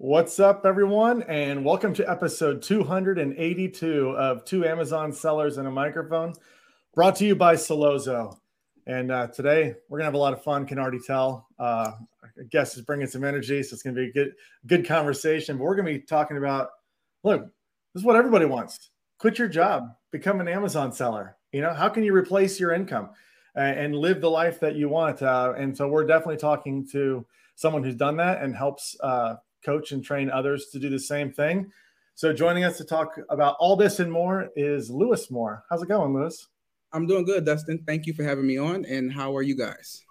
What's up, everyone, and welcome to episode 282 of Two Amazon Sellers and a Microphone, brought to you by Sellozo. And uh, today we're gonna have a lot of fun. Can already tell. Uh, our guest is bringing some energy, so it's gonna be a good, good conversation. But we're gonna be talking about look, this is what everybody wants: quit your job, become an Amazon seller. You know, how can you replace your income and live the life that you want? Uh, and so we're definitely talking to someone who's done that and helps uh, coach and train others to do the same thing. So, joining us to talk about all this and more is Louis Moore. How's it going, Louis? I'm doing good, Dustin. Thank you for having me on. And how are you guys?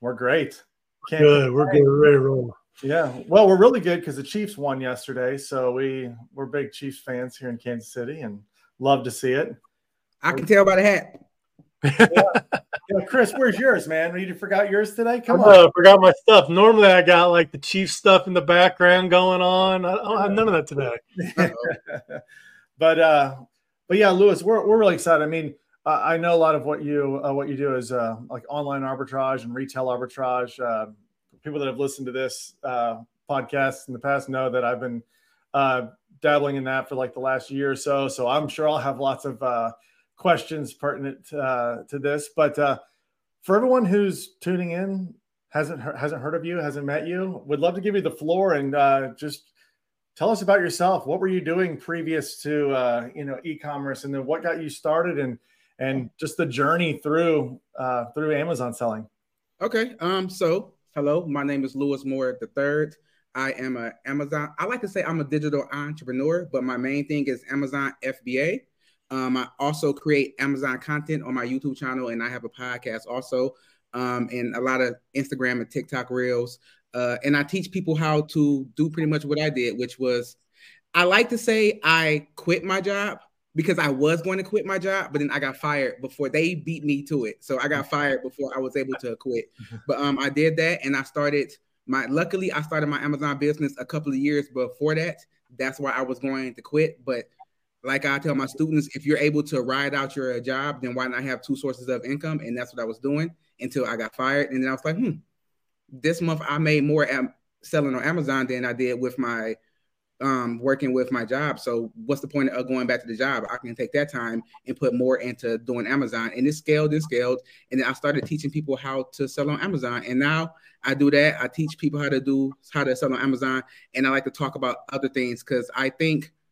We're great. Can't good. We're good. We're ready to roll. Yeah. Well, we're really good because the Chiefs won yesterday. So we we're big Chiefs fans here in Kansas City and love to see it. I can tell by the hat. yeah. Chris, where's yours, man? You forgot yours today? Come I on. I forgot my stuff. Normally, I got like the chief stuff in the background going on. I don't have none of that today. but uh, but yeah, Louis, we're we're really excited. I mean, uh, I know a lot of what you uh, what you do is uh, like online arbitrage and retail arbitrage. Uh, people that have listened to this uh, podcast in the past know that I've been uh, dabbling in that for like the last year or so. So I'm sure I'll have lots of uh, questions pertinent uh, to this. But uh, for everyone who's tuning in, hasn't hasn't heard of you, hasn't met you, would love to give you the floor and uh, just tell us about yourself. What were you doing previous to uh, you know e-commerce, and then what got you started, and and just the journey through uh, through Amazon selling. Okay. Um. So hello, my name is Louis Moore the third. I am a Amazon. I like to say I'm a digital entrepreneur, but my main thing is Amazon FBA. Um, I also create Amazon content on my YouTube channel, and I have a podcast also, um, and a lot of Instagram and TikTok reels. Uh, and I teach people how to do pretty much what I did, which was I like to say I quit my job because I was going to quit my job, but then I got fired before they beat me to it. So I got fired before I was able to quit. But um, I did that, and I started my. Luckily, I started my Amazon business a couple of years before that. That's why I was going to quit, but like I tell my students, if you're able to ride out your job, then why not have two sources of income? And that's what I was doing until I got fired. And then I was like, hmm, this month I made more am- selling on Amazon than I did with my um, working with my job. So what's the point of going back to the job? I can take that time and put more into doing Amazon. And it scaled and scaled. And then I started teaching people how to sell on Amazon. And now I do that. I teach people how to do how to sell on Amazon. And I like to talk about other things because I think –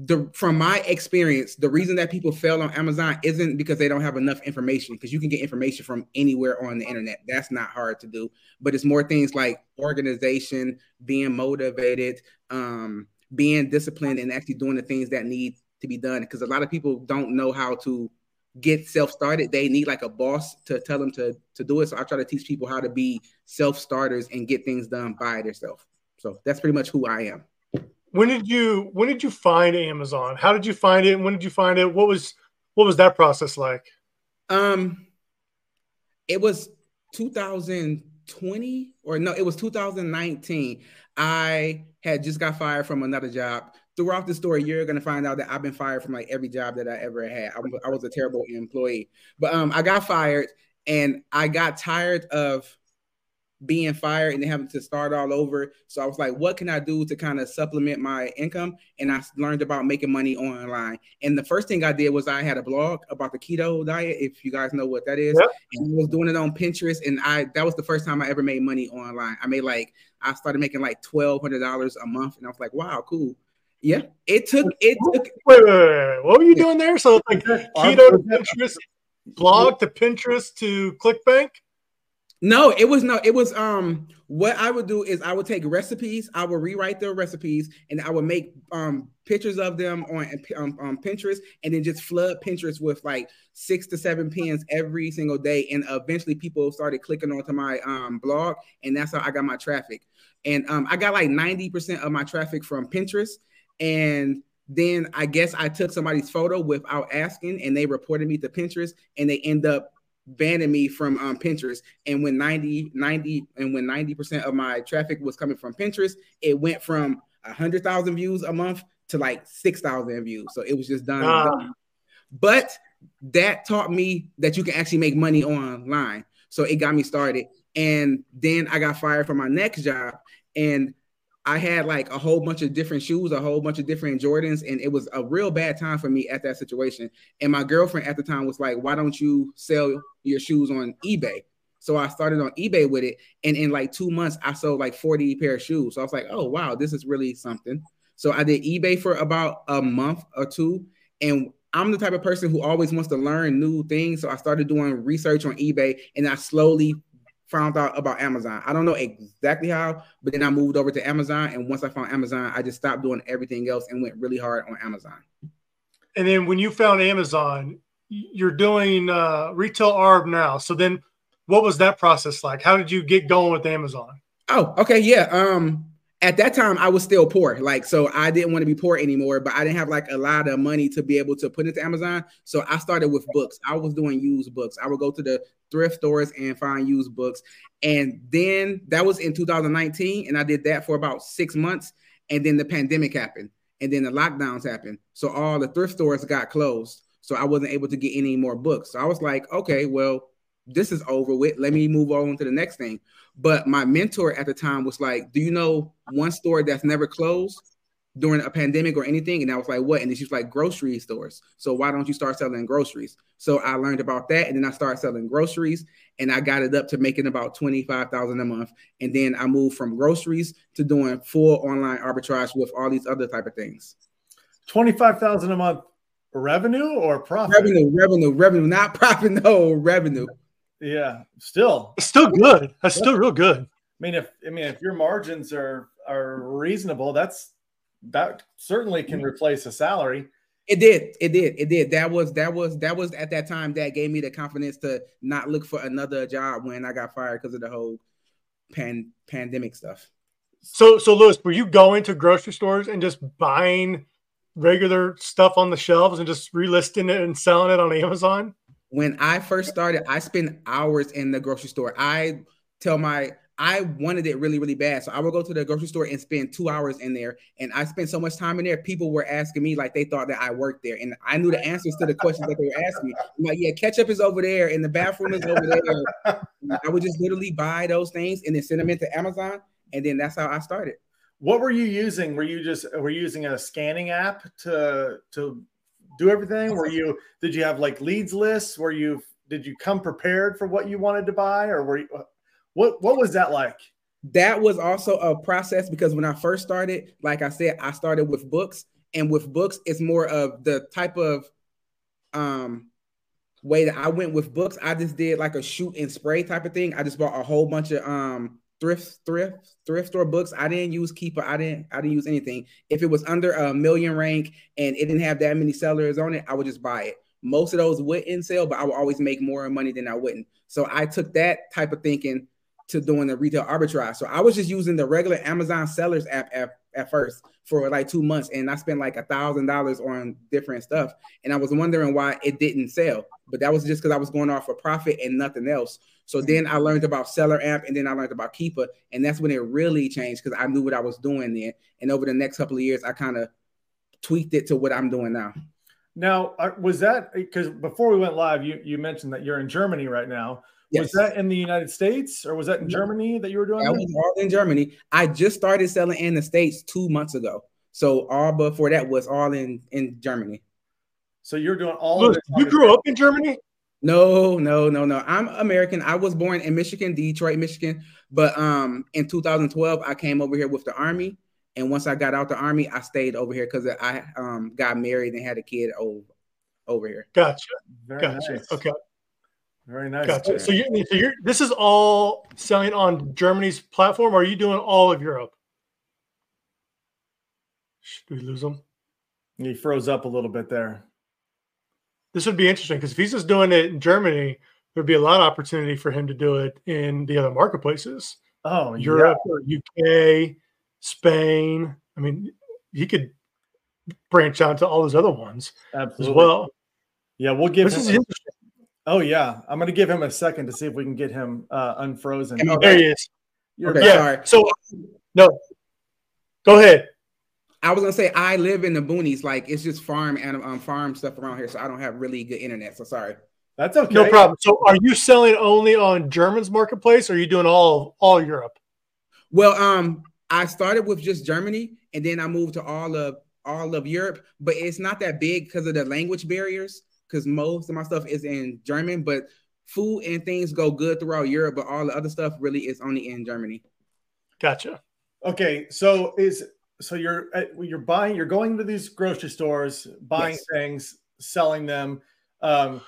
the from my experience, the reason that people fail on Amazon isn't because they don't have enough information, because you can get information from anywhere on the internet. That's not hard to do, but it's more things like organization, being motivated, um, being disciplined, and actually doing the things that need to be done. Because a lot of people don't know how to get self started. They need like a boss to tell them to to do it. So I try to teach people how to be self starters and get things done by themselves. So that's pretty much who I am when did you when did you find Amazon? How did you find it? When did you find it? What was what was that process like? Um, it was 2020 or no, it was 2019. I had just got fired from another job. Throughout the story, you're gonna find out that I've been fired from like every job that I ever had. I I was a terrible employee, but um, I got fired and I got tired of being fired and then having to start all over. So I was like, what can I do to kind of supplement my income? And I learned about making money online. And the first thing I did was I had a blog about the keto diet, if you guys know what that is. Yep. And I was doing it on Pinterest. And I that was the first time I ever made money online. I made like I started making like twelve hundred dollars a month. And I was like, wow, cool. Yeah, it took it took wait, wait, wait, wait. what were you doing there? So like keto to Pinterest, blog to Pinterest to ClickBank? No, it was no, it was um what I would do is I would take recipes, I would rewrite the recipes, and I would make um pictures of them on um, um, Pinterest, and then just flood Pinterest with like six to seven pins every single day. And eventually, people started clicking onto my um blog, and that's how I got my traffic. And um, I got like ninety percent of my traffic from Pinterest, and then I guess I took somebody's photo without asking, and they reported me to Pinterest, and they end up banning me from um, Pinterest. And when 90, 90, and when 90% of my traffic was coming from Pinterest, it went from a hundred thousand views a month to like six thousand views. So it was just done, done. But that taught me that you can actually make money online. So it got me started. And then I got fired from my next job. And I had like a whole bunch of different shoes, a whole bunch of different Jordans, and it was a real bad time for me at that situation. And my girlfriend at the time was like, "Why don't you sell your shoes on eBay?" So I started on eBay with it, and in like two months, I sold like 40 pair of shoes. So I was like, "Oh wow, this is really something." So I did eBay for about a month or two, and I'm the type of person who always wants to learn new things. So I started doing research on eBay, and I slowly found out about Amazon. I don't know exactly how, but then I moved over to Amazon. And once I found Amazon, I just stopped doing everything else and went really hard on Amazon. And then when you found Amazon, you're doing uh, retail ARB now. So then what was that process like? How did you get going with Amazon? Oh, okay. Yeah. Um, at that time I was still poor. Like, so I didn't want to be poor anymore, but I didn't have like a lot of money to be able to put into Amazon. So I started with books. I was doing used books. I would go to the thrift stores and find used books. And then that was in 2019. And I did that for about six months. And then the pandemic happened. And then the lockdowns happened. So all the thrift stores got closed. So I wasn't able to get any more books. So I was like, okay, well, this is over with. Let me move on to the next thing. But my mentor at the time was like, Do you know one store that's never closed during a pandemic or anything? And I was like, What? And then she's like, Grocery stores. So why don't you start selling groceries? So I learned about that. And then I started selling groceries and I got it up to making about 25,000 a month. And then I moved from groceries to doing full online arbitrage with all these other type of things. 25,000 a month revenue or profit? Revenue, revenue, revenue, not profit, no revenue. Yeah, still, it's still good. That's still real good. I mean, if I mean if your margins are are reasonable, that's that certainly can mm. replace a salary. It did. It did. It did. That was that was that was at that time that gave me the confidence to not look for another job when I got fired because of the whole pan pandemic stuff. So so Louis, were you going to grocery stores and just buying regular stuff on the shelves and just relisting it and selling it on Amazon? when I first started, I spent hours in the grocery store. I tell my I wanted it really, really bad. So I would go to the grocery store and spend two hours in there. And I spent so much time in there. People were asking me like they thought that I worked there. And I knew the answers to the questions that they were asking me. I'm like, yeah, ketchup is over there and the bathroom is over there. I would just literally buy those things and then send them into Amazon. And then that's how I started. What were you using? Were you just were you using a scanning app to to do everything? Were you did you have like leads lists? Were you did you come prepared for what you wanted to buy, or were you what what was that like? That was also a process because when I first started, like I said, I started with books, and with books, it's more of the type of um way that I went with books. I just did like a shoot and spray type of thing. I just bought a whole bunch of um thrift thrift thrift store books. I didn't use Keepa I didn't I didn't use anything. If it was under a million rank and it didn't have that many sellers on it, I would just buy it. Most of those wouldn't sell, but I would always make more money than I wouldn't. So I took that type of thinking to doing the retail arbitrage. So I was just using the regular Amazon sellers app at, at first for like two months, and I spent like a thousand dollars on different stuff. And I was wondering why it didn't sell, but that was just because I was going off for profit and nothing else. So then I learned about SellerAmp, and then I learned about Keepa, And that's when it really changed because I knew what I was doing then. And over the next couple of years, I kind of tweaked it to what I'm doing now. Now, uh, was that because before we went live, you, you mentioned that you're in Germany right now. Yes. Was that in the United States or was that in Germany that you were doing? That, that was all in Germany. I just started selling in the States two months ago. So all before that was all in in Germany. So you're doing all Look, You grew up in Germany? No, no, no, no. I'm American. I was born in Michigan, Detroit, Michigan. But um, in 2012, I came over here with the army. And once I got out the army, I stayed over here because I um got married and had a kid over over here. Gotcha. Very gotcha. Nice. Okay. Very nice. Gotcha. So, you, so you're this is all selling on Germany's platform, or are you doing all of Europe? Did we lose him? He froze up a little bit there this would be interesting because if he's just doing it in Germany, there'd be a lot of opportunity for him to do it in the other marketplaces. Oh, Europe yeah. or UK, Spain. I mean, he could branch out to all those other ones Absolutely. as well. Yeah, we'll give this him. Oh yeah, I'm going to give him a second to see if we can get him uh, unfrozen. Oh, there he is. Okay, yeah. Sorry. So no, go ahead. I was gonna say I live in the boonies, like it's just farm and um, farm stuff around here, so I don't have really good internet. So sorry. That's okay. No problem. So are you selling only on German's marketplace or are you doing all all Europe? Well, um, I started with just Germany, and then I moved to all of all of Europe. But it's not that big because of the language barriers. Because most of my stuff is in German, but food and things go good throughout Europe. But all the other stuff really is only in Germany. Gotcha. Okay, so is so you're uh, you're buying you're going to these grocery stores, buying yes. things, selling them. Um,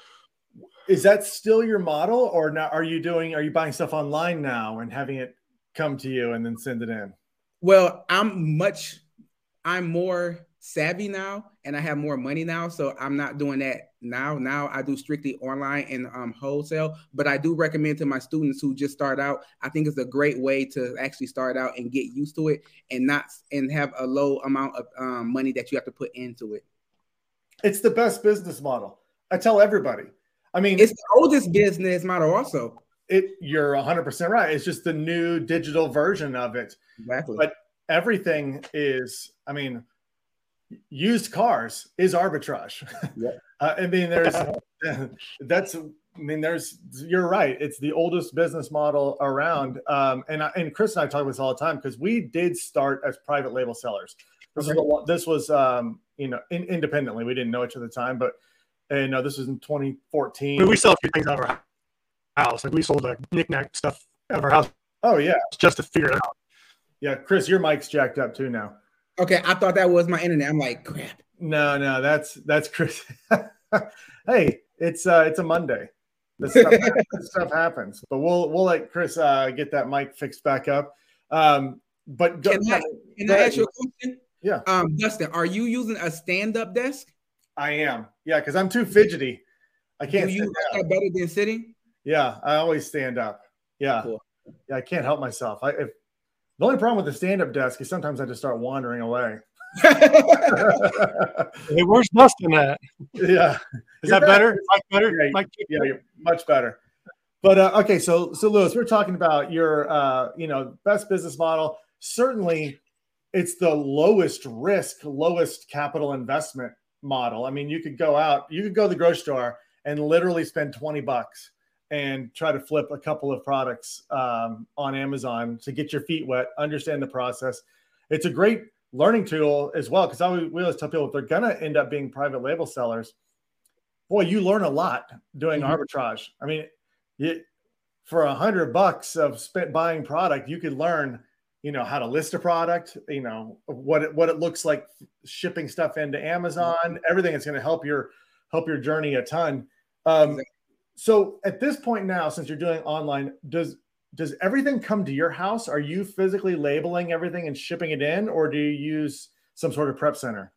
is that still your model, or now are you doing? Are you buying stuff online now and having it come to you and then send it in? Well, I'm much, I'm more savvy now, and I have more money now, so I'm not doing that now. Now I do strictly online and um, wholesale, but I do recommend to my students who just start out. I think it's a great way to actually start out and get used to it, and not and have a low amount of um, money that you have to put into it. It's the best business model. I tell everybody. I mean, it's the oldest business model, also. It you're 100 percent right. It's just the new digital version of it. Exactly. But everything is. I mean, used cars is arbitrage. Yeah. Uh, I mean, there's that's. I mean, there's. You're right. It's the oldest business model around. Um, and I, and Chris and I talk about this all the time because we did start as private label sellers. This okay. was this was um, you know in, independently. We didn't know each other at the time, but and uh, this was in 2014. I mean, we sell a few things out of our house. Like we sold a knickknack stuff out of our house. Oh yeah, just to figure it out. Yeah, Chris, your mic's jacked up too now. Okay, I thought that was my internet. I'm like, crap. No, no, that's that's Chris. hey, it's uh it's a Monday. This stuff, this stuff, happens, but we'll we'll let Chris uh, get that mic fixed back up. Um, but go, can I, can go I ask you a question? Yeah. Um, Dustin, are you using a stand-up desk? I am. Yeah, because I'm too fidgety. I can't. Do you like better than sitting? Yeah, I always stand up. Yeah. Cool. Yeah, I can't help myself. I if the only problem with the stand-up desk is sometimes I just start wandering away. hey, where's Dustin at? Yeah, is that better? Mike better? Yeah, Mike, yeah, you're much better. But uh, okay, so so Louis, we're talking about your uh, you know best business model. Certainly, it's the lowest risk, lowest capital investment model. I mean, you could go out, you could go to the grocery store and literally spend twenty bucks and try to flip a couple of products um, on Amazon to get your feet wet, understand the process. It's a great learning tool as well because I we always tell people if they're gonna end up being private label sellers, boy, you learn a lot doing mm-hmm. arbitrage. I mean, you, for a hundred bucks of spent buying product, you could learn, you know, how to list a product, you know, what it, what it looks like shipping stuff into Amazon, mm-hmm. everything is going to help your help your journey a ton. Um, exactly so at this point now, since you're doing online, does does everything come to your house? Are you physically labeling everything and shipping it in, or do you use some sort of prep center?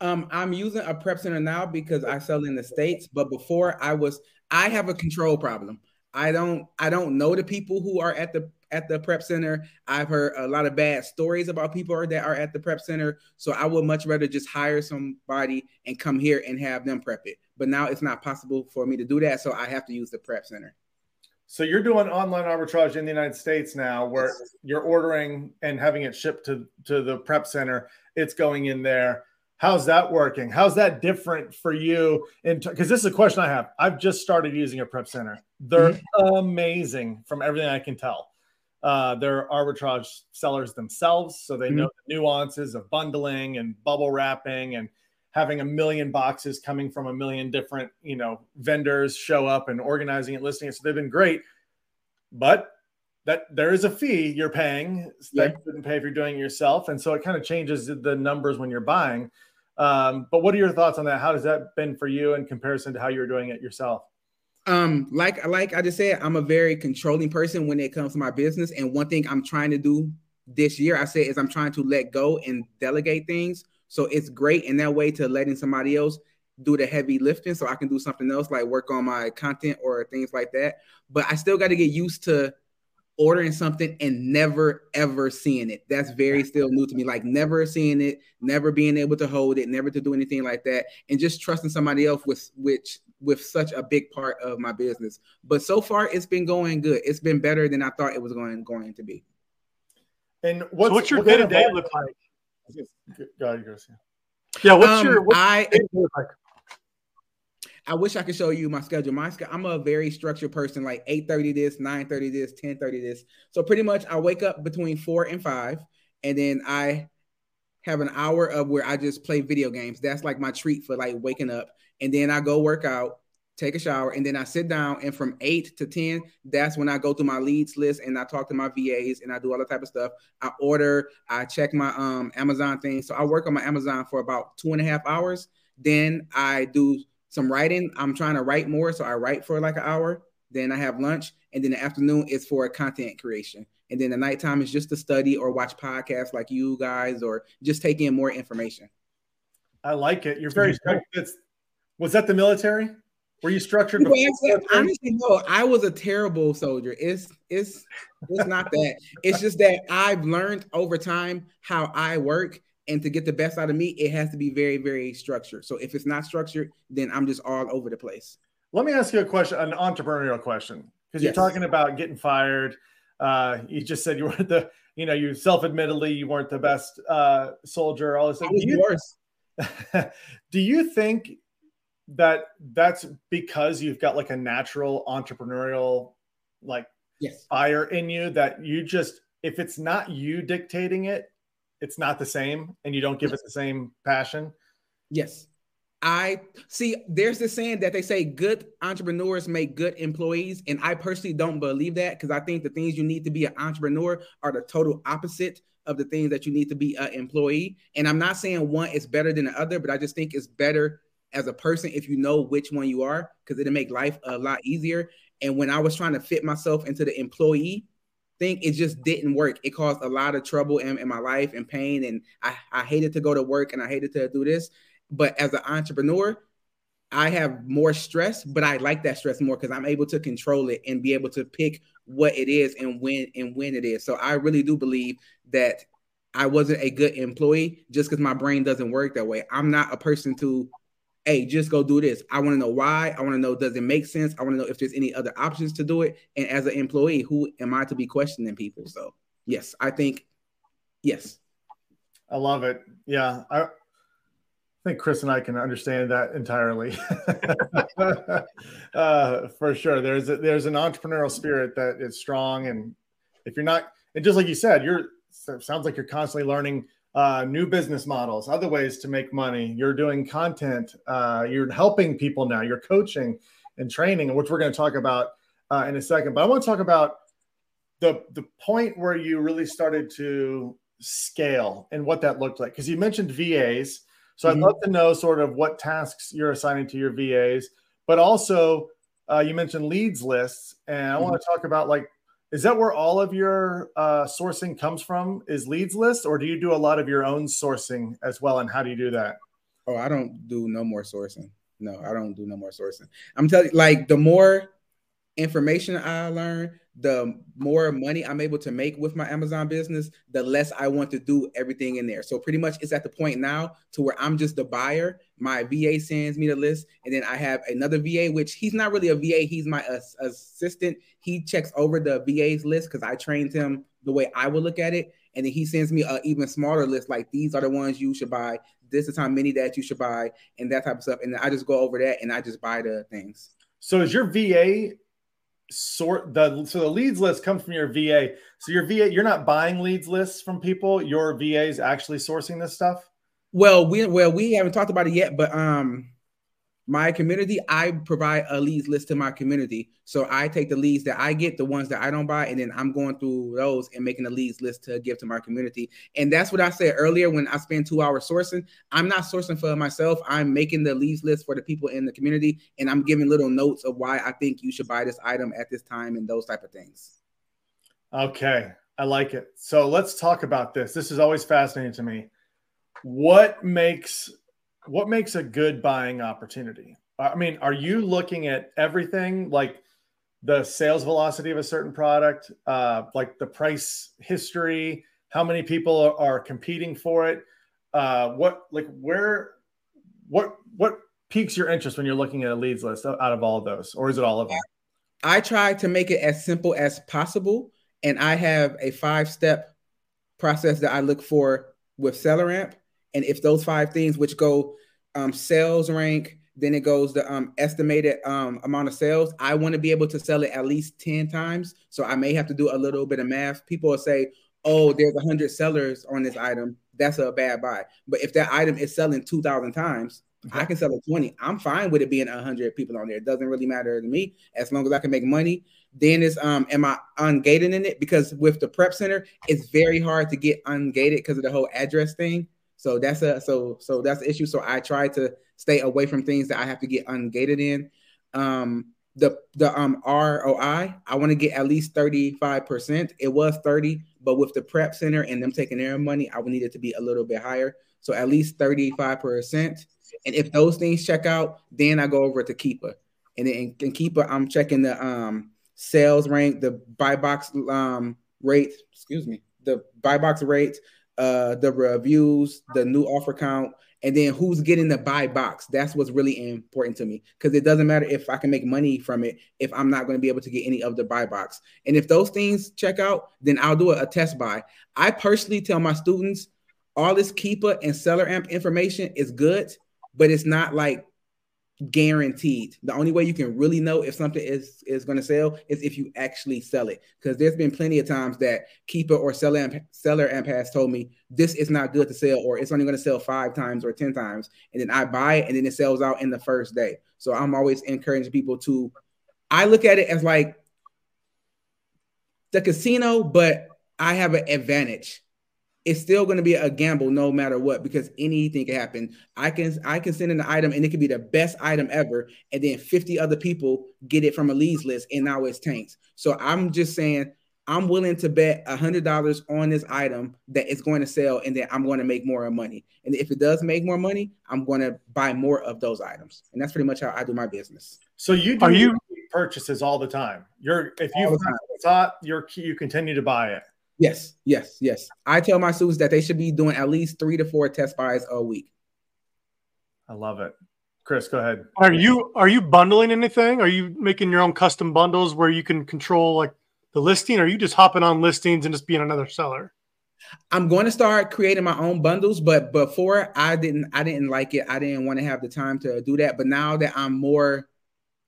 Um, I'm using a prep center now because I sell in the states. But before I was, I have a control problem. I don't, I don't know the people who are at the at the prep center. I've heard a lot of bad stories about people that are at the prep center. So I would much rather just hire somebody and come here and have them prep it. But now it's not possible for me to do that. So I have to use the prep center. So you're doing online arbitrage in the United States now where yes. you're ordering and having it shipped to, to the prep center. It's going in there. How's that working? How's that different for you? And Because this is a question I have. I've just started using a prep center. They're mm-hmm. amazing from everything I can tell. Uh, they're arbitrage sellers themselves, so they mm-hmm. know the nuances of bundling and bubble wrapping and having a million boxes coming from a million different you know vendors show up and organizing it, listing it. So they've been great, but that there is a fee you're paying that you couldn't pay if you're doing it yourself, and so it kind of changes the numbers when you're buying. Um, but what are your thoughts on that? How has that been for you in comparison to how you're doing it yourself? um like like i just said i'm a very controlling person when it comes to my business and one thing i'm trying to do this year i said is i'm trying to let go and delegate things so it's great in that way to letting somebody else do the heavy lifting so i can do something else like work on my content or things like that but i still got to get used to ordering something and never ever seeing it. That's very still new to me. Like never seeing it, never being able to hold it, never to do anything like that, and just trusting somebody else with which with such a big part of my business. But so far, it's been going good. It's been better than I thought it was going going to be. And what's, so what's your day to day look like? Yeah, what's um, your what's I look like? I wish I could show you my schedule. My I'm a very structured person, like 8:30 this, 9:30 this, 10:30 this. So pretty much I wake up between four and five, and then I have an hour of where I just play video games. That's like my treat for like waking up. And then I go work out, take a shower, and then I sit down. And from eight to 10, that's when I go through my leads list and I talk to my VAs and I do all that type of stuff. I order, I check my um Amazon thing. So I work on my Amazon for about two and a half hours. Then I do some writing. I'm trying to write more. So I write for like an hour. Then I have lunch. And then the afternoon is for content creation. And then the nighttime is just to study or watch podcasts like you guys or just take in more information. I like it. You're very structured. Was that the military? Were you structured? honestly, no. I was a terrible soldier. It's it's it's not that. It's just that I've learned over time how I work, and to get the best out of me, it has to be very very structured. So if it's not structured, then I'm just all over the place. Let me ask you a question, an entrepreneurial question, because yes. you're talking about getting fired uh, you just said you weren't the, you know, you self-admittedly you weren't the best uh, soldier. All this. Do you, worse. do you think that that's because you've got like a natural entrepreneurial like yes. fire in you that you just if it's not you dictating it, it's not the same, and you don't give yes. it the same passion. Yes. I see there's this saying that they say good entrepreneurs make good employees. And I personally don't believe that because I think the things you need to be an entrepreneur are the total opposite of the things that you need to be an employee. And I'm not saying one is better than the other, but I just think it's better as a person if you know which one you are because it'll make life a lot easier. And when I was trying to fit myself into the employee thing, it just didn't work. It caused a lot of trouble in, in my life and pain. And I, I hated to go to work and I hated to do this. But as an entrepreneur, I have more stress, but I like that stress more because I'm able to control it and be able to pick what it is and when and when it is. So I really do believe that I wasn't a good employee just because my brain doesn't work that way. I'm not a person to, hey, just go do this. I want to know why. I want to know does it make sense. I want to know if there's any other options to do it. And as an employee, who am I to be questioning people? So yes, I think yes. I love it. Yeah. I think Chris and I can understand that entirely. uh, for sure, there's a, there's an entrepreneurial spirit that is strong, and if you're not, and just like you said, you're sounds like you're constantly learning uh, new business models, other ways to make money. You're doing content. Uh, you're helping people now. You're coaching and training, which we're going to talk about uh, in a second. But I want to talk about the the point where you really started to scale and what that looked like because you mentioned VAs so mm-hmm. I'd love to know sort of what tasks you're assigning to your VAs, but also uh, you mentioned leads lists, and I mm-hmm. want to talk about like, is that where all of your uh, sourcing comes from? Is leads list, or do you do a lot of your own sourcing as well? And how do you do that? Oh, I don't do no more sourcing. No, I don't do no more sourcing. I'm telling you, like the more information I learn, the more money I'm able to make with my Amazon business, the less I want to do everything in there. So pretty much it's at the point now to where I'm just the buyer. My VA sends me the list, and then I have another VA, which he's not really a VA, he's my assistant. He checks over the VA's list because I trained him the way I would look at it. And then he sends me an even smaller list, like these are the ones you should buy. This is how many that you should buy, and that type of stuff. And I just go over that and I just buy the things. So is your VA sort the so the leads list comes from your VA. So your VA, you're not buying leads lists from people. Your VA is actually sourcing this stuff. Well, we well we haven't talked about it yet, but um, my community, I provide a leads list to my community. So I take the leads that I get, the ones that I don't buy, and then I'm going through those and making a leads list to give to my community. And that's what I said earlier when I spend two hours sourcing. I'm not sourcing for myself. I'm making the leads list for the people in the community, and I'm giving little notes of why I think you should buy this item at this time and those type of things. Okay. I like it. So let's talk about this. This is always fascinating to me. What makes what makes a good buying opportunity? I mean, are you looking at everything like the sales velocity of a certain product, uh, like the price history, how many people are, competing for it? Uh, what like where what what piques your interest when you're looking at a leads list out of all of those, or is it all of them? I try to make it as simple as possible, and I have a five step process that I look for with SellerAmp and if those five things, which go um, sales rank, then it goes the um, estimated um, amount of sales. I want to be able to sell it at least 10 times. So I may have to do a little bit of math. People will say, oh, there's a hundred sellers on this item, that's a bad buy. But if that item is selling two thousand times, okay. I can sell it twenty. I'm fine with it being a hundred people on there. It doesn't really matter to me as long as I can make money. Then is um, am I ungated in it? Because with the prep center, it's very hard to get ungated because of the whole address thing. So that's a so so that's the issue. So I try to stay away from things that I have to get ungated in. Um, the the um ROI, I want to get at least 35%. It was 30, but with the prep center and them taking their money, I would need it to be a little bit higher. So at least 35%. And if those things check out, then I go over to Keepa. And then in Keepa, I'm checking the um sales rank, the buy box um rate, excuse me, the buy box rate, uh the reviews, the new offer count, and then who's getting the buy box. That's what's really important to me because it doesn't matter if I can make money from it if I'm not going to be able to get any of the buy box. And if those things check out, then I'll do a, a test buy. I personally tell my students all this Keepa and SellerAmp information is good, but it's not like guaranteed. The only way you can really know if something is is going to sell is if you actually sell it. Because there's been plenty of times that Keepa or SellerAmp, seller and has told me this is not good to sell, or it's only going to sell five times or ten times, and then I buy it and then it sells out in the first day. So I'm always encouraging people to. I look at it as like the casino, but I have an advantage it's still going to be a gamble no matter what because anything can happen. I can I can send in an item and it could be the best item ever, and then 50 other people get it from a leads list and now it's tanks. So I'm just saying I'm willing to bet a hundred dollars on this item that it's going to sell, and then I'm going to make more money. And if it does make more money, I'm going to buy more of those items, and that's pretty much how I do my business. So you do are you purchases all the time? You're if you thought you're you continue to buy it. Yes, yes, yes. I tell my students that they should be doing at least three to four test buys a week. I love it. Chris, go ahead. Are you are you bundling anything? Are you making your own custom bundles where you can control like the listing? Or are you just hopping on listings and just being another seller? I'm going to start creating my own bundles, but before I didn't I didn't like it. I didn't want to have the time to do that. But now that I'm more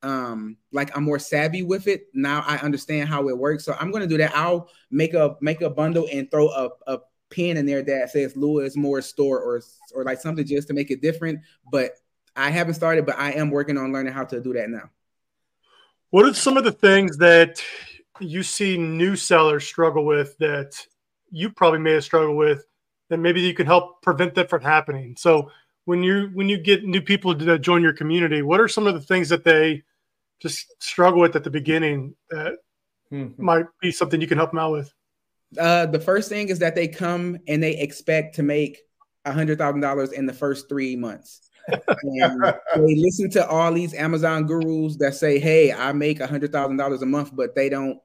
um like I'm more savvy with it. Now I understand how it works. So I'm gonna do that. I'll make a make a bundle and throw a, a pin in there that says Louis Moore store or or like something just to make it different. But I haven't started, but I am working on learning how to do that now. What are some of the things that you see new sellers struggle with that you probably may have struggled with that maybe you can help prevent that from happening? So when you when you get new people to join your community, what are some of the things that they just struggle with at the beginning that mm-hmm. might be something you can help them out with? Uh, the first thing is that they come and they expect to make a hundred thousand dollars in the first three months. and they listen to all these Amazon gurus that say, "Hey, I make a hundred thousand dollars a month," but they don't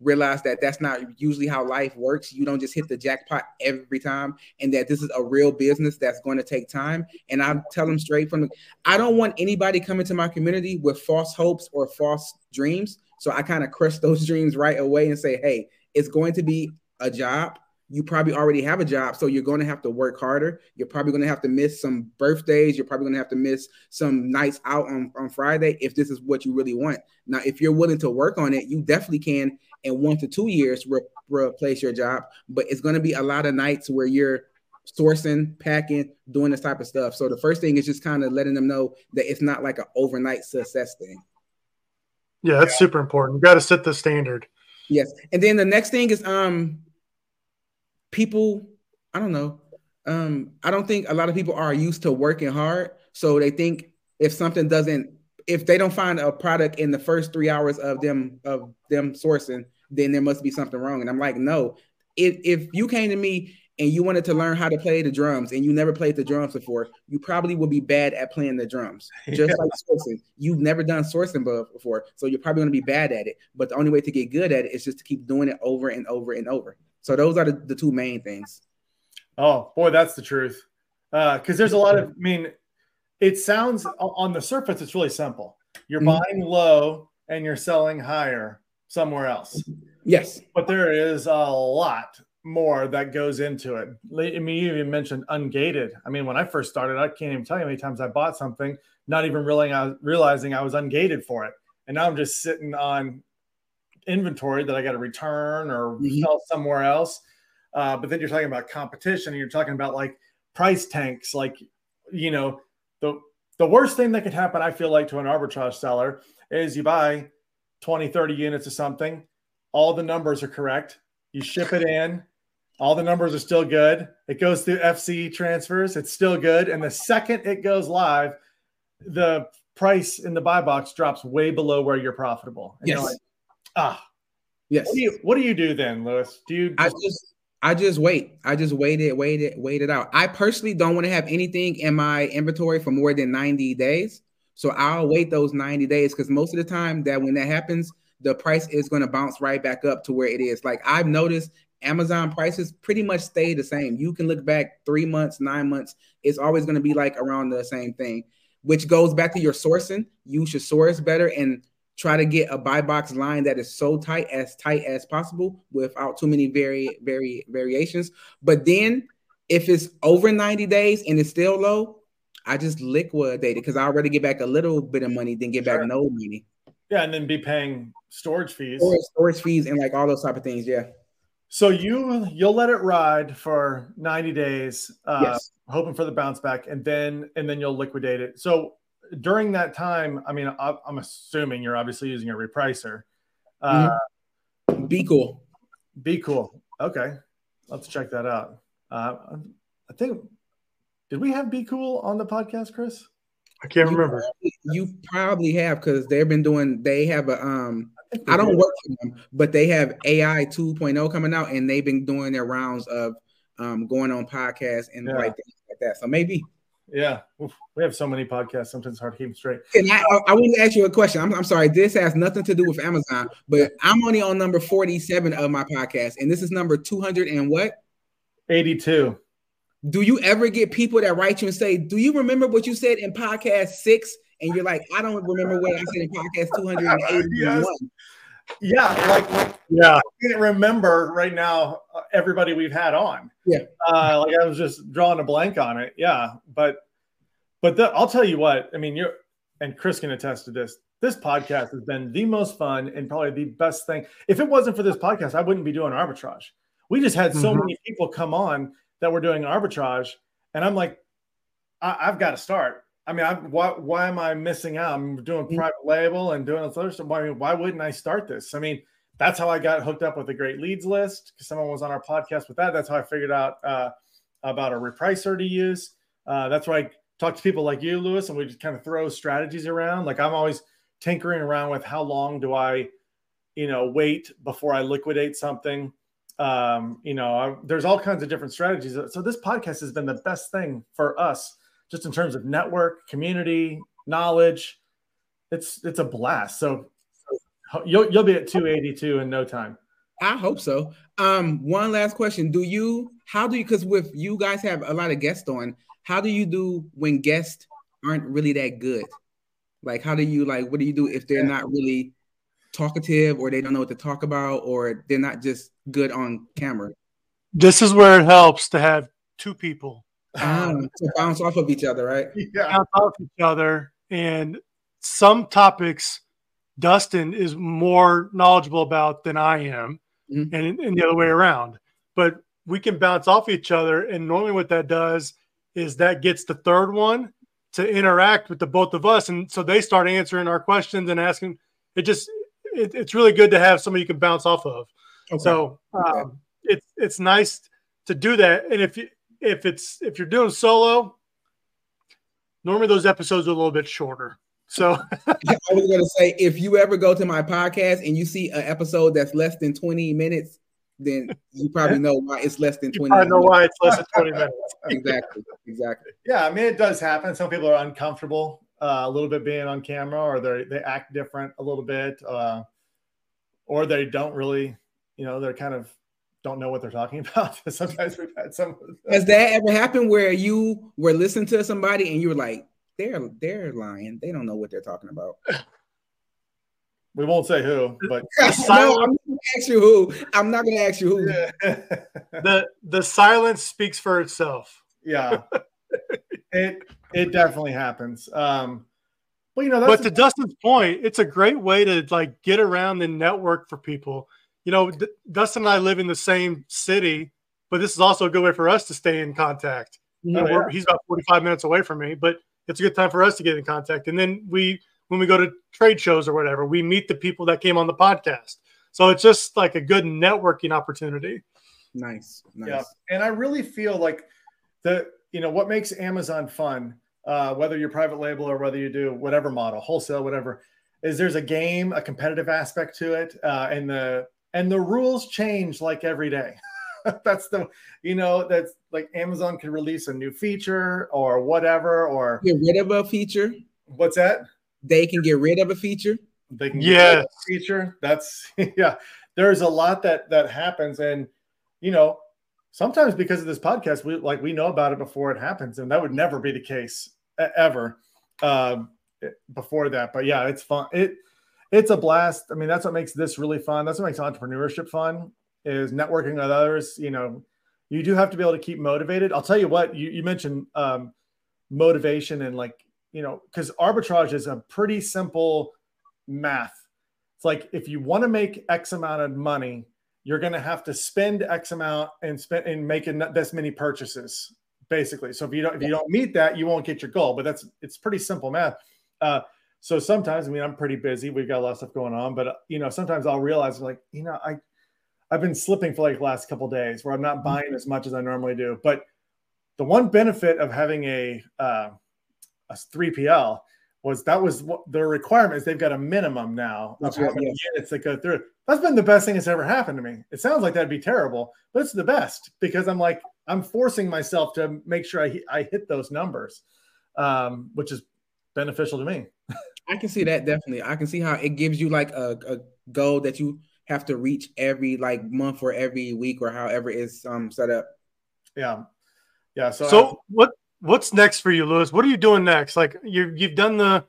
realize that that's not usually how life works. You don't just hit the jackpot every time, and that this is a real business that's going to take time. And I tell them straight from the, I don't want anybody coming to my community with false hopes or false dreams. So I kind of crush those dreams right away and say, hey, it's going to be a job you probably already have a job, so you're going to have to work harder. You're probably going to have to miss some birthdays. You're probably going to have to miss some nights out on, on Friday if this is what you really want. Now, if you're willing to work on it, you definitely can in one to two years re- replace your job. But it's going to be a lot of nights where you're sourcing, packing, doing this type of stuff. So the first thing is just kind of letting them know that it's not like an overnight success thing. Yeah, that's super important. You got to set the standard. Yes, and then the next thing is um people, I don't know. Um, I don't think a lot of people are used to working hard. So they think if something doesn't, if they don't find a product in the first three hours of them of them sourcing, then there must be something wrong. And I'm like, no. If if you came to me and you wanted to learn how to play the drums and you never played the drums before, you probably will be bad at playing the drums. Just yeah. like sourcing. You've never done sourcing before, so you're probably going to be bad at it. But the only way to get good at it is just to keep doing it over and over and over. So those are the, the two main things. Oh boy, that's the truth. Because uh, there's a lot of, I mean, it sounds on the surface, it's really simple. You're mm-hmm. buying low and you're selling higher somewhere else. Yes. But there is a lot more that goes into it. I mean, you even mentioned ungated. I mean, when I first started, I can't even tell you how many times I bought something, not even realizing realizing I was ungated for it. And now I'm just sitting on inventory that I got to return or mm-hmm. sell somewhere else. Uh, but then you're talking about competition and you're talking about like price tanks. Like, you know, the the worst thing that could happen, I feel like, to an arbitrage seller is you buy 20, 30 units of something, all the numbers are correct, you ship it in, all the numbers are still good. It goes through FC transfers, it's still good. And the second it goes live, the price in the buy box drops way below where you're profitable. And yes. You're like, ah. Yes. What do you what do you do then, Louis? Do you I just I just wait. I just wait it, wait it, wait it out. I personally don't want to have anything in my inventory for more than 90 days. So I'll wait those 90 days because most of the time that when that happens, the price is going to bounce right back up to where it is. Like I've noticed Amazon prices pretty much stay the same. You can look back three months, nine months, it's always going to be like around the same thing which goes back to your sourcing. You should source better and try to get a buy box line that is so tight as tight as possible without too many very very variations. But then if it's over 90 days and it's still low, I just liquidate it because I already get back a little bit of money, then get sure. back no money. Yeah, and then be paying storage fees. Storage, storage fees and like all those type of things. Yeah. So you you'll let it ride for 90 days, uh, yes. hoping for the bounce back, and then and then you'll liquidate it. So during that time, I mean, I, am assuming you're obviously using a repricer. Uh, mm-hmm. BQool. Be cool. Okay, let's check that out. Uh, I think did we have BQool on the podcast, Chris? I can't you remember. Probably, you probably have because they've been doing. They have a um I don't work for them, but they have AI 2.0 coming out, and they've been doing their rounds of um, going on podcasts and yeah. like, like that. So maybe. Yeah, we have so many podcasts. Sometimes it's hard to keep them straight. And I, I, I want to ask you a question. I'm, I'm sorry. This has nothing to do with Amazon, but I'm only on number 47 of my podcast, and this is number 200 and what? 82. Do you ever get people that write you and say, "Do you remember what you said in podcast six? and you're like, I don't remember what I said in podcast 281. yes. Yeah, like yeah, I can't remember right now uh, everybody we've had on. Yeah, uh, like I was just drawing a blank on it. Yeah, but but the, I'll tell you what. I mean, you're and Chris can attest to this. This podcast has been the most fun and probably the best thing. If it wasn't for this podcast, I wouldn't be doing arbitrage. We just had so mm-hmm. many people come on that were doing arbitrage, and I'm like, I, I've got to start. I mean, I, why, why am I missing out? I'm doing mm. private label and doing this other stuff. I mean, why wouldn't I start this? I mean, that's how I got hooked up with the great leads list because someone was on our podcast with that. That's how I figured out uh, about a repricer to use. Uh, that's why I talk to people like you, Louis, and we just kind of throw strategies around. Like I'm always tinkering around with how long do I, you know, wait before I liquidate something. Um, you know, I, there's all kinds of different strategies. So this podcast has been the best thing for us just in terms of network, community, knowledge. It's it's a blast. So you'll you'll be at 282 in no time. I hope so. Um, one last question. Do you how do you because with you guys have a lot of guests on, how do you do when guests aren't really that good? Like how do you like what do you do if they're not really talkative or they don't know what to talk about or they're not just good on camera? This is where it helps to have two people um, to bounce off of each other, right? Yeah. Bounce off each other. And some topics Dustin is more knowledgeable about than I am, mm-hmm. and, and the other way around. But we can bounce off each other. And normally, what that does is that gets the third one to interact with the both of us. And so they start answering our questions and asking. It just, it, it's really good to have somebody you can bounce off of. Okay. So um, okay. it's, it's nice to do that. And if you, if it's if you're doing solo, normally those episodes are a little bit shorter. So I was gonna say if you ever go to my podcast and you see an episode that's less than 20 minutes, then you probably know why it's less than 20 I know why it's less than 20 minutes. exactly. Exactly. Yeah, I mean it does happen. Some people are uncomfortable uh, a little bit being on camera or they they act different a little bit. Uh, or they don't really, you know, they're kind of don't know what they're talking about. Sometimes we've had some. Has that ever happened where you were listening to somebody and you were like, "They're they're lying. They don't know what they're talking about." We won't say who, but no, I'm not gonna ask you who. I'm not gonna ask you who. the the silence speaks for itself. Yeah, it it definitely happens. Um, well, you know, but to Dustin's point, it's a great way to like get around the network for people you know, D- Dustin and I live in the same city, but this is also a good way for us to stay in contact. Oh, yeah. He's about 45 minutes away from me, but it's a good time for us to get in contact. And then we, when we go to trade shows or whatever, we meet the people that came on the podcast. So it's just like a good networking opportunity. Nice. nice. Yeah. And I really feel like the, you know, what makes Amazon fun, uh, whether you're private label or whether you do whatever model, wholesale, whatever, is there's a game, a competitive aspect to it. Uh, and the, and the rules change like every day. that's the you know that's like Amazon can release a new feature or whatever or get rid of a feature. What's that? They can get rid of a feature. They can yeah feature. That's yeah. There's a lot that that happens, and you know sometimes because of this podcast, we like we know about it before it happens, and that would never be the case ever um, before that. But yeah, it's fun. It it's a blast. I mean, that's what makes this really fun. That's what makes entrepreneurship fun is networking with others. You know, you do have to be able to keep motivated. I'll tell you what, you, you mentioned um, motivation and like, you know, because arbitrage is a pretty simple math. It's like if you want to make X amount of money, you're going to have to spend X amount and spend and make this many purchases, basically. So if you don't if you don't meet that, you won't get your goal. But that's it's pretty simple math. Uh, so sometimes, I mean, I'm pretty busy. We've got a lot of stuff going on, but you know, sometimes I'll realize like, you know, I I've been slipping for like the last couple days where I'm not mm-hmm. buying as much as I normally do. But the one benefit of having a uh, a 3PL was that was what their requirement is they've got a minimum now of how many units that go through. That's been the best thing that's ever happened to me. It sounds like that'd be terrible, but it's the best because I'm like I'm forcing myself to make sure I I hit those numbers, um, which is beneficial to me. I can see that definitely. I can see how it gives you like a, a goal that you have to reach every like month or every week or however it's um set up. Yeah. Yeah. So, so I, what what's next for you, Louis? What are you doing next? Like you you've done the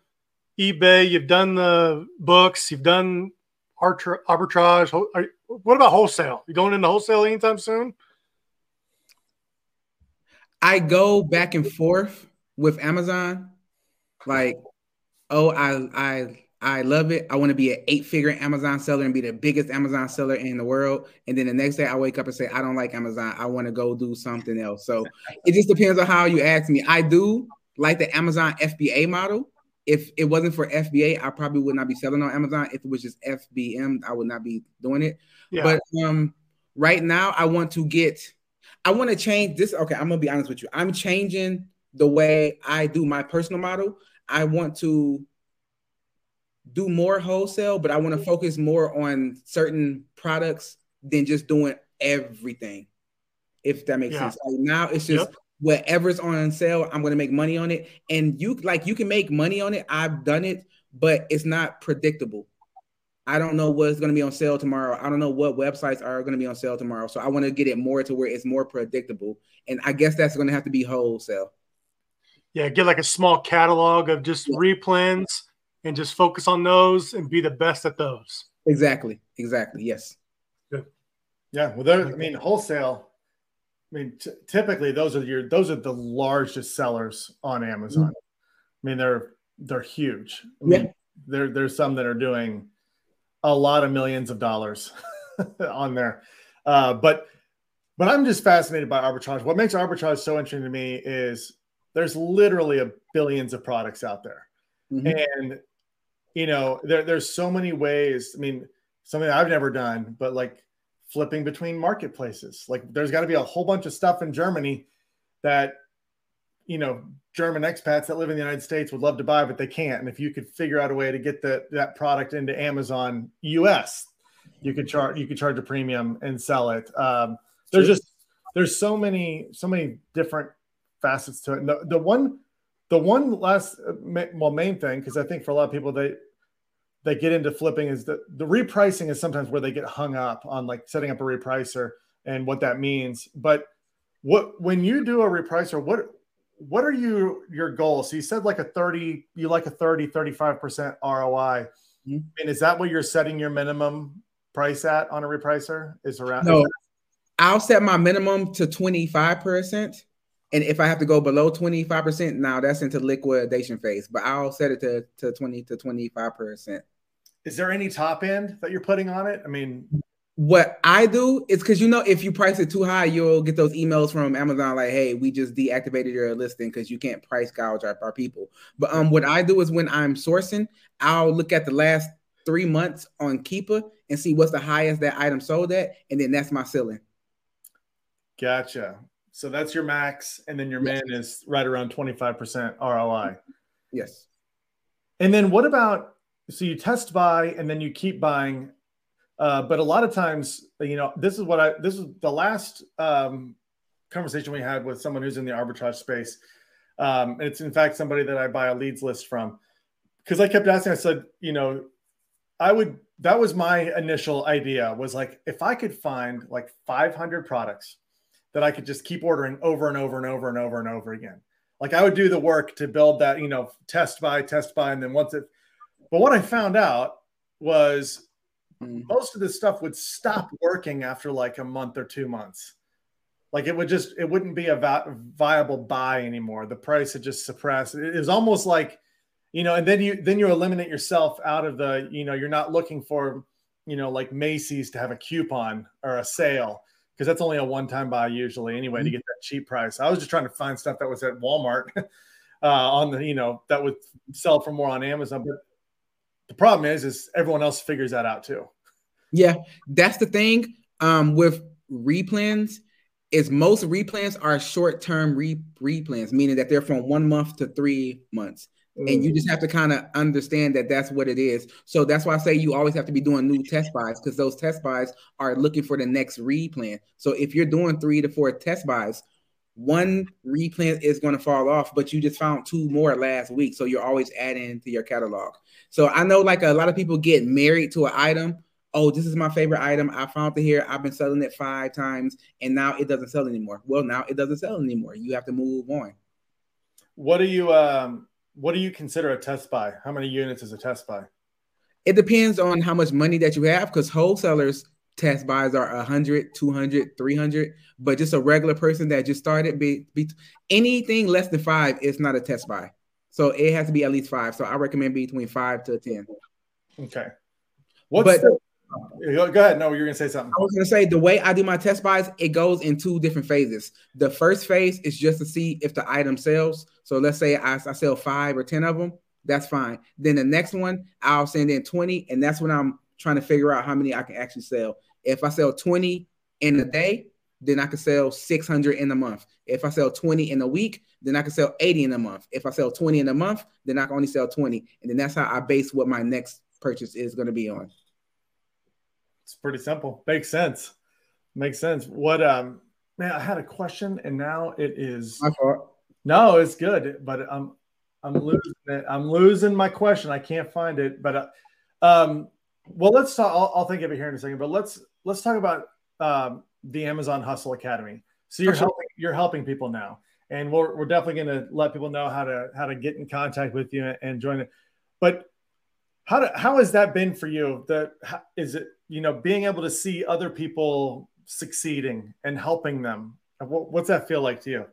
eBay, you've done the books, you've done arbitrage. What about wholesale? You going into wholesale anytime soon? I go back and forth with Amazon. Like, oh, I I I love it. I want to be an eight figure Amazon seller and be the biggest Amazon seller in the world. And then the next day I wake up and say, I don't like Amazon. I want to go do something else. So it just depends on how you ask me. I do like the Amazon FBA model. If it wasn't for FBA, I probably would not be selling on Amazon. If it was just FBM, I would not be doing it. Yeah. But um, right now, I want to get, I want to change this. Okay, I'm gonna be honest with you. I'm changing the way I do my personal model. I want to do more wholesale, but I want to mm-hmm. focus more on certain products than just doing everything. If that makes yeah. sense. Like now it's just yep. whatever's on sale, I'm gonna make money on it. And you like you can make money on it. I've done it, but it's not predictable. I don't know what's going to be on sale tomorrow. I don't know what websites are going to be on sale tomorrow. So I want to get it more to where it's more predictable. And I guess that's going to have to be wholesale. Yeah, get like a small catalog of just yeah. replens and just focus on those and be the best at those. Exactly. Exactly. Yes. Good. Yeah. Well, there. I mean, wholesale. I mean, t- typically those are your those are the largest sellers on Amazon. Mm-hmm. I mean, they're they're huge. I mean, yeah. There, there's some that are doing a lot of millions of dollars on there, uh, but but I'm just fascinated by arbitrage. What makes arbitrage so interesting to me is there's literally a billions of products out there, mm-hmm. and you know, there, there's so many ways. I mean, something I've never done, but like flipping between marketplaces. Like there's got to be a whole bunch of stuff in Germany that, you know, German expats that live in the United States would love to buy, but they can't. And if you could figure out a way to get the, that product into Amazon US, you could charge you could charge a premium and sell it. Um, there's just there's so many so many different facets to it. the, the one the one last uh, well main thing because I think for a lot of people they they get into flipping is that the repricing is sometimes where they get hung up on like setting up a repricer and what that means. But what when you do a repricer, what what are you your goals? So you said like a 30, you like a 30, 35% ROI. Mm-hmm. And is that what you're setting your minimum price at on a repricer? Is around no, I'll set my minimum to 25%. And if I have to go below 25%, now that's into liquidation phase, but I'll set it to, to 20 to 25%. Is there any top end that you're putting on it? I mean, What I do is because you know if you price it too high, you'll get those emails from Amazon like, "Hey, we just deactivated your listing because you can't price gouge our, our people." But um, what I do is when I'm sourcing, I'll look at the last three months on Keepa and see what's the highest that item sold at, and then that's my ceiling. Gotcha. So that's your max, and then your yes. man is right around twenty five percent ROI. Yes. And then what about so you test buy and then you keep buying uh, but a lot of times, you know, this is what I this is the last um, conversation we had with someone who's in the arbitrage space. Um, it's in fact somebody that I buy a leads list from because I kept asking. I said, you know, I would. That was my initial idea. Was like if I could find like 500 products that I could just keep ordering over and over and over and over and over again. Like I would do the work to build that, you know, test buy, test buy, and then once it. But what I found out was mm-hmm. most of this stuff would stop working after like a month or two months. Like it would just, it wouldn't be a viable buy anymore. The price had just suppressed. It was almost like, you know, and then you then you eliminate yourself out of the, you know, you're not looking for, you know, like Macy's to have a coupon or a sale because that's only a one-time buy usually anyway mm-hmm. to get that cheap price. I was just trying to find stuff that was at Walmart uh, on the, you know, that would sell for more on Amazon. But the problem is, is everyone else figures that out too. Yeah, that's the thing um, with replens. Is most replens are short-term re- replans, meaning that they're from one month to three months. Mm. And you just have to kind of understand that that's what it is. So that's why I say you always have to be doing new test buys because those test buys are looking for the next replen. So if you're doing three to four test buys, one replen is going to fall off, but you just found two more last week. So you're always adding to your catalog. So I know like a lot of people get married to an item. Oh, this is my favorite item. I found it here. I've been selling it five times and now it doesn't sell anymore. Well, now it doesn't sell anymore. You have to move on. What are you um what do you consider a test buy? How many units is a test buy? It depends on how much money that you have because wholesalers test buys are 100 200 300 but just a regular person that just started be, be anything less than five is not a test buy so it has to be at least five so i recommend between five to 10 okay what's but, the, go ahead no you're gonna say something i was gonna say the way i do my test buys it goes in two different phases the first phase is just to see if the item sells so let's say i, I sell five or ten of them that's fine then the next one i'll send in 20 and that's when i'm trying to figure out how many I can actually sell. If I sell 20 in a day, then I can sell 600 in a month. If I sell 20 in a week, then I can sell 80 in a month. If I sell 20 in a month, then I can only sell 20. And then that's how I base what my next purchase is going to be on. It's pretty simple. Makes sense. Makes sense. What um man, I had a question and now it is No, it's good, but I'm I'm losing it. I'm losing my question. I can't find it, but uh, um well, let's talk. I'll, I'll, think of it here in a second, but let's let's talk about um, the Amazon Hustle Academy. So you're sure. helping you're helping people now, and we're, we're definitely going to let people know how to how to get in contact with you and join it. But how do, how has that been for you? That is it you know being able to see other people succeeding and helping them. What, what's that feel like to you?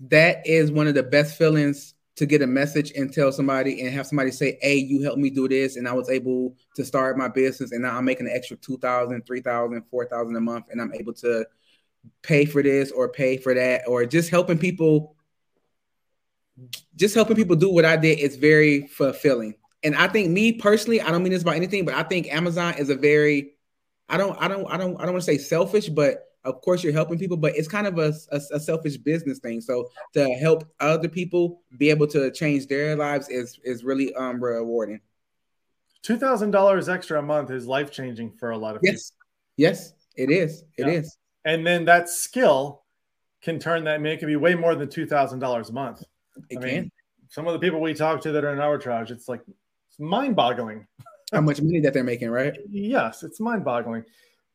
That is one of the best feelings to get a message and tell somebody and have somebody say, Hey, you helped me do this. And I was able to start my business. And now I'm making an extra 2000, 3000, 4000 a month. And I'm able to pay for this or pay for that or just helping people. Just helping people do what I did is very fulfilling. And I think me personally, I don't mean this about anything, but I think Amazon is a very, I don't, I don't, I don't, I don't want to say selfish, but of course you're helping people but it's kind of a, a, a, selfish business thing so to help other people be able to change their lives is is really um rewarding $2000 extra a month is life changing for a lot of yes. people yes it is It yeah. is. and then that skill can turn that I mean, it can be way more than $2000 a month it I can mean, some of the people we talk to that are in arbitrage it's like it's mind-boggling how much money that they're making right yes it's mind-boggling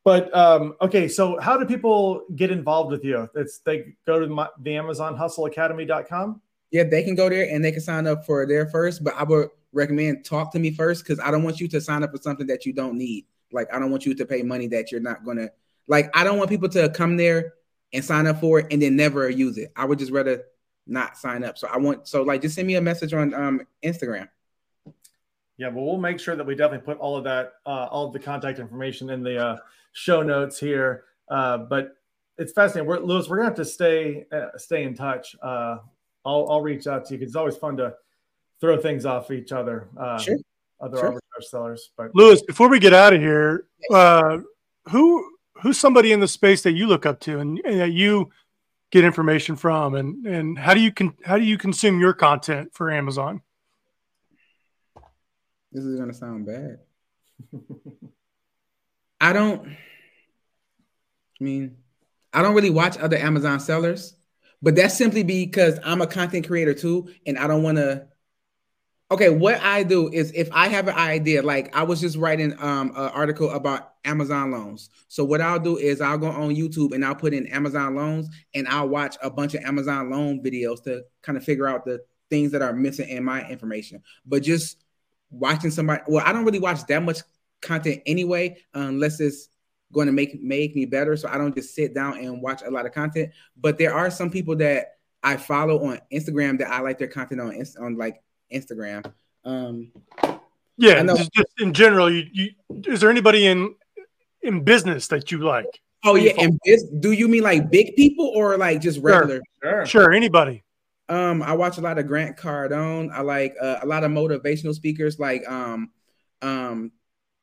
but um, okay, so how do people get involved with you? It's they go to my, the Amazon Hustle Academy.com. Yeah, they can go there and they can sign up for there first. But I would recommend talk to me first because I don't want you to sign up for something that you don't need. Like I don't want you to pay money that you're not gonna like. I don't want people to come there and sign up for it and then never use it. I would just rather not sign up. So I want so like just send me a message on um Instagram. Yeah, well, we'll make sure that we definitely put all of that, uh, all of the contact information in the uh, show notes here. Uh, but it's fascinating. We're, Louis, we're gonna have to stay uh, stay in touch. Uh, I'll I'll reach out to you because it's always fun to throw things off each other. Uh, Sure. Other Sure. arbitrage sellers, but Louis, before we get out of here, uh, who who's somebody in the space that you look up to and, and that you get information from, and and how do you con- how do you consume your content for Amazon? This is gonna sound bad. I don't. I mean, I don't really watch other Amazon sellers, but that's simply because I'm a content creator too, and I don't want to. Okay, what I do is if I have an idea, like I was just writing um an article about Amazon loans. So what I'll do is I'll go on YouTube and I'll put in Amazon loans and I'll watch a bunch of Amazon loan videos to kind of figure out the things that are missing in my information. But just watching somebody, well, I don't really watch that much content anyway, unless it's going to make make me better. So I don't just sit down and watch a lot of content. But there are some people that I follow on Instagram that I like their content on on like Instagram. Um, Yeah, I know. just, just in general, you, you is there anybody in in business that you like? oh yeah, and biz, do you mean like big people or like just regular? sure. Sure, anybody. Um, I watch a lot of Grant Cardone. I like uh, a lot of motivational speakers like um um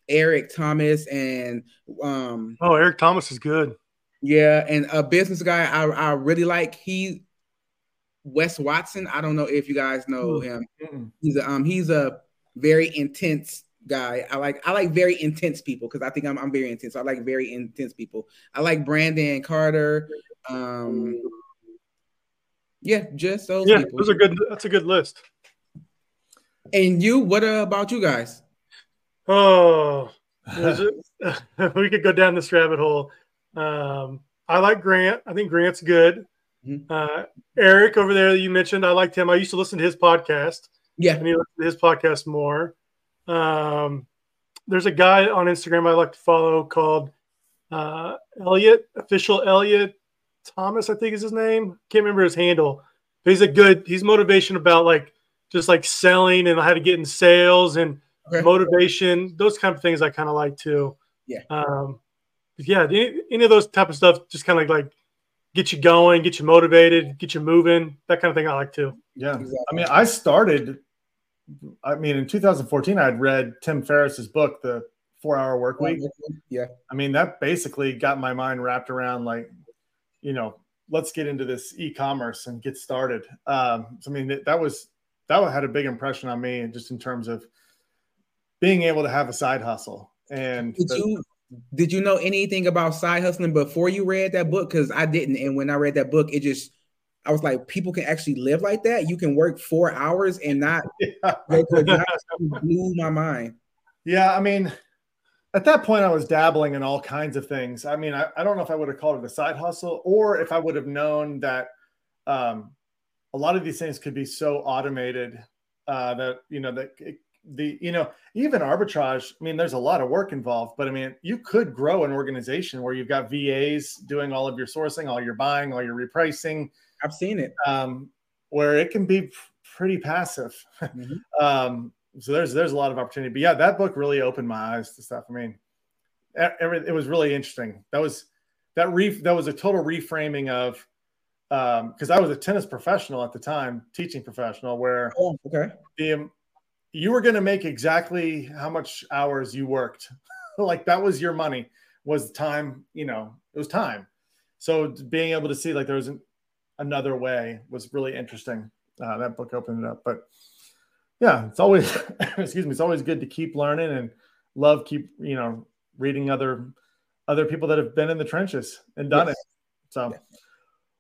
Eric Thomas and um Oh, Eric Thomas is good. yeah, and a business guy I, I really like. He Wes Watson. I don't know if you guys know him. Mm-mm. He's a um he's a very intense guy. I like I like very intense people because I think I'm I'm very intense. I like very intense people. I like Brandon Carter. Um yeah, just those Yeah, people. those are good. That's a good list. And you, what uh, about you guys? Oh, we could go down this rabbit hole. Um, I like Grant. I think Grant's good. Mhm. Uh, Eric over there that you mentioned, I liked him. I used to listen to his podcast. Yeah, I need to listen to his podcast more. Um, there's a guy on Instagram I like to follow called uh, Elliot, official Elliot Thomas, I think is his name. Can't remember his handle. But he's a good. He's motivation about like just like selling and how to get in sales and Okay. motivation. Those kind of things I kind of like too. Yeah. Um, yeah. Any, any of those type of stuff just kind of like get you going, get you motivated, get you moving. That kind of thing I like too. Yeah. Exactly. I mean, I started, I mean, in 2014, I had read Tim Ferriss's book, The Four Hour Work Week. Yeah, I mean, that basically got my mind wrapped around like, you know, let's get into this e-commerce and get started. Um, so I mean, that, that was that had a big impression on me, just in terms of being able to have a side hustle. And did the- you did you know anything about side hustling before you read that book? Because I didn't, and when I read that book, it just I was like, people can actually live like that. You can work four hours and not yeah. go to a job. It blew my mind. Yeah, I mean, at that point, I was dabbling in all kinds of things. I mean, I, I don't know if I would have called it a side hustle or if I would have known that um, a lot of these things could be so automated uh, that, you know, that it, the, you know, even arbitrage, I mean, there's a lot of work involved, but I mean, you could grow an organization where you've got VAs doing all of your sourcing, all your buying, all your repricing, I've seen it. um, where it can be pretty passive. Mhm. um, so there's there's a lot of opportunity. But yeah, that book really opened my eyes to stuff. I mean, every, it was really interesting. That was that re that was a total reframing of because I was a tennis professional at the time, teaching professional, where Oh, okay. the um, you were going to make exactly how much hours you worked. like that was your money was time. You know, it was time. So being able to see like there was an, another way was really interesting. Uh, that book opened it up, but yeah, it's always excuse me, it's always good to keep learning and love keep you know reading other other people that have been in the trenches and done Yes. it. So. Yes.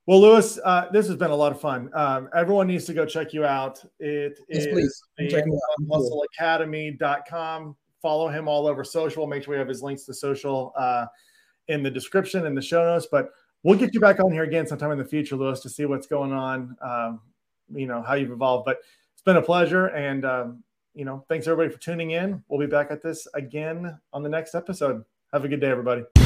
Well, Louis, uh, this has been a lot of fun. Um, everyone needs to go check you out. It Yes, is please. Check me out. hustleacademy.com. Follow him all over social. Make sure we have his links to social uh, in the description and the show notes. But we'll get you back on here again sometime in the future, Louis, to see what's going on. Um, you know how you've evolved. But been a pleasure, and um, you know, thanks everybody for tuning in. We'll be back at this again on the next episode. Have a good day, everybody.